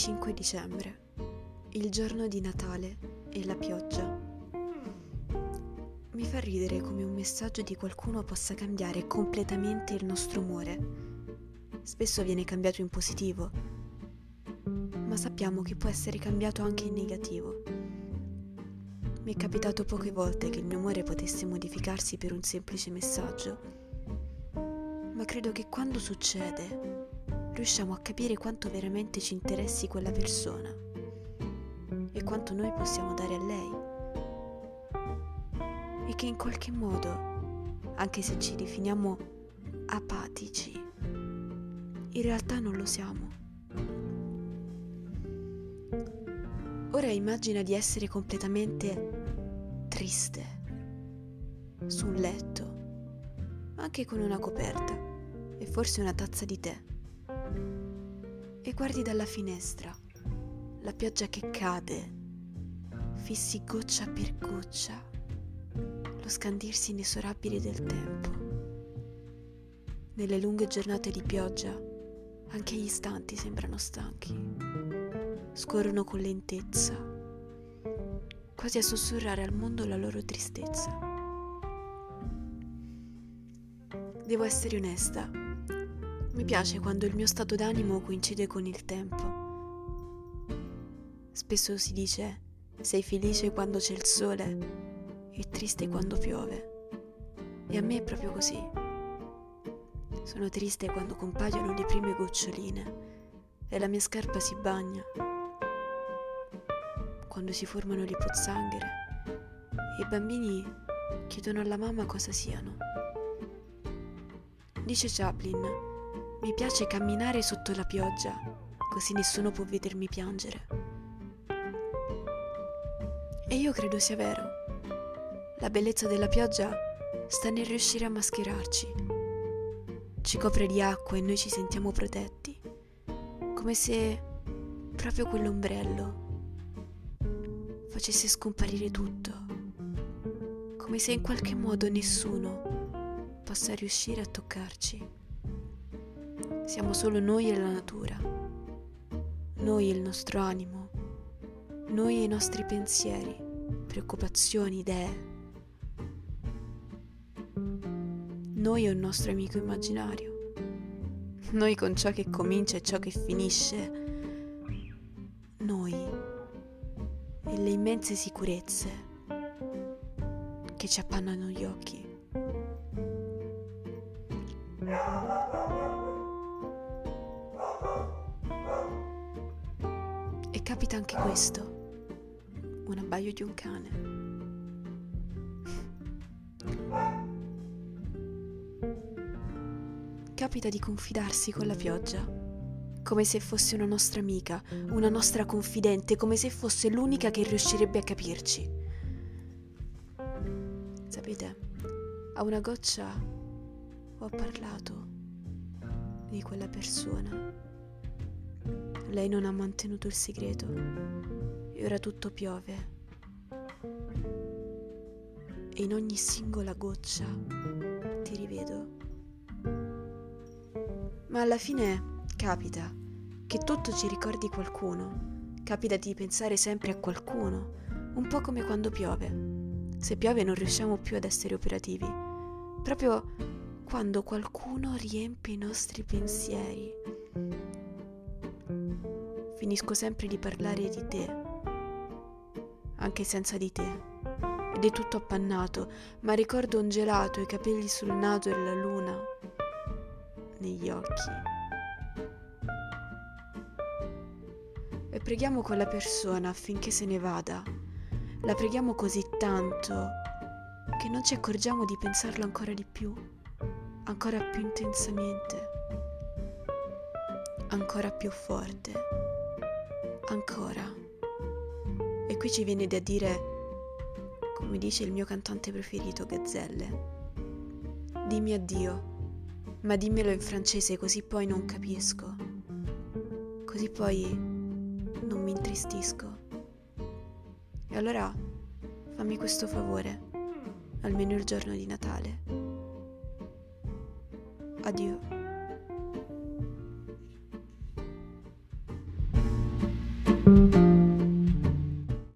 25 dicembre, il giorno di Natale e la pioggia. Mi fa ridere come un messaggio di qualcuno possa cambiare completamente il nostro umore. Spesso viene cambiato in positivo, ma sappiamo che può essere cambiato anche in negativo. Mi è capitato poche volte che il mio umore potesse modificarsi per un semplice messaggio, ma credo che quando succede riusciamo a capire quanto veramente ci interessi quella persona e quanto noi possiamo dare a lei. E che in qualche modo, anche se ci definiamo apatici, in realtà non lo siamo. Ora immagina di essere completamente triste su un letto, anche con una coperta e forse una tazza di tè e guardi dalla finestra la pioggia che cade, fissi goccia per goccia lo scandirsi inesorabile del tempo. Nelle lunghe giornate di pioggia anche gli istanti sembrano stanchi, scorrono con lentezza, quasi a sussurrare al mondo la loro tristezza. Devo essere onesta, mi piace quando il mio stato d'animo coincide con il tempo. Spesso si dice sei felice quando c'è il sole e triste quando piove. E a me è proprio così. Sono triste quando compaiono le prime goccioline e la mia scarpa si bagna, quando si formano le pozzanghere e i bambini chiedono alla mamma cosa siano. Dice Chaplin mi piace camminare sotto la pioggia, così nessuno può vedermi piangere. E io credo sia vero. La bellezza della pioggia sta nel riuscire a mascherarci. Ci copre di acqua e noi ci sentiamo protetti, come se proprio quell'ombrello facesse scomparire tutto, come se in qualche modo nessuno possa riuscire a toccarci. Siamo solo noi e la natura, noi e il nostro animo, noi e i nostri pensieri, preoccupazioni, idee. Noi e il nostro amico immaginario, noi con ciò che comincia e ciò che finisce, noi e le immense sicurezze che ci appannano gli occhi. E capita anche questo, un abbaio di un cane. Capita di confidarsi con la pioggia, come se fosse una nostra amica, una nostra confidente, come se fosse l'unica che riuscirebbe a capirci. Sapete, a una goccia ho parlato di quella persona lei non ha mantenuto il segreto e ora tutto piove. E in ogni singola goccia ti rivedo. Ma alla fine capita che tutto ci ricordi qualcuno. Capita di pensare sempre a qualcuno, un po' come quando piove. Se piove non riusciamo più ad essere operativi. Proprio quando qualcuno riempie i nostri pensieri finisco sempre di parlare di te, anche senza di te. Ed è tutto appannato, ma ricordo un gelato, i capelli sul naso e la luna negli occhi. E preghiamo quella persona affinché se ne vada. La preghiamo così tanto che non ci accorgiamo di pensarlo ancora di più, ancora più intensamente, ancora più forte ancora. E qui ci viene da dire, come dice il mio cantante preferito, Gazzelle, dimmi addio, ma dimmelo in francese così poi non capisco, così poi non mi intristisco. E allora fammi questo favore, almeno il giorno di Natale. Addio.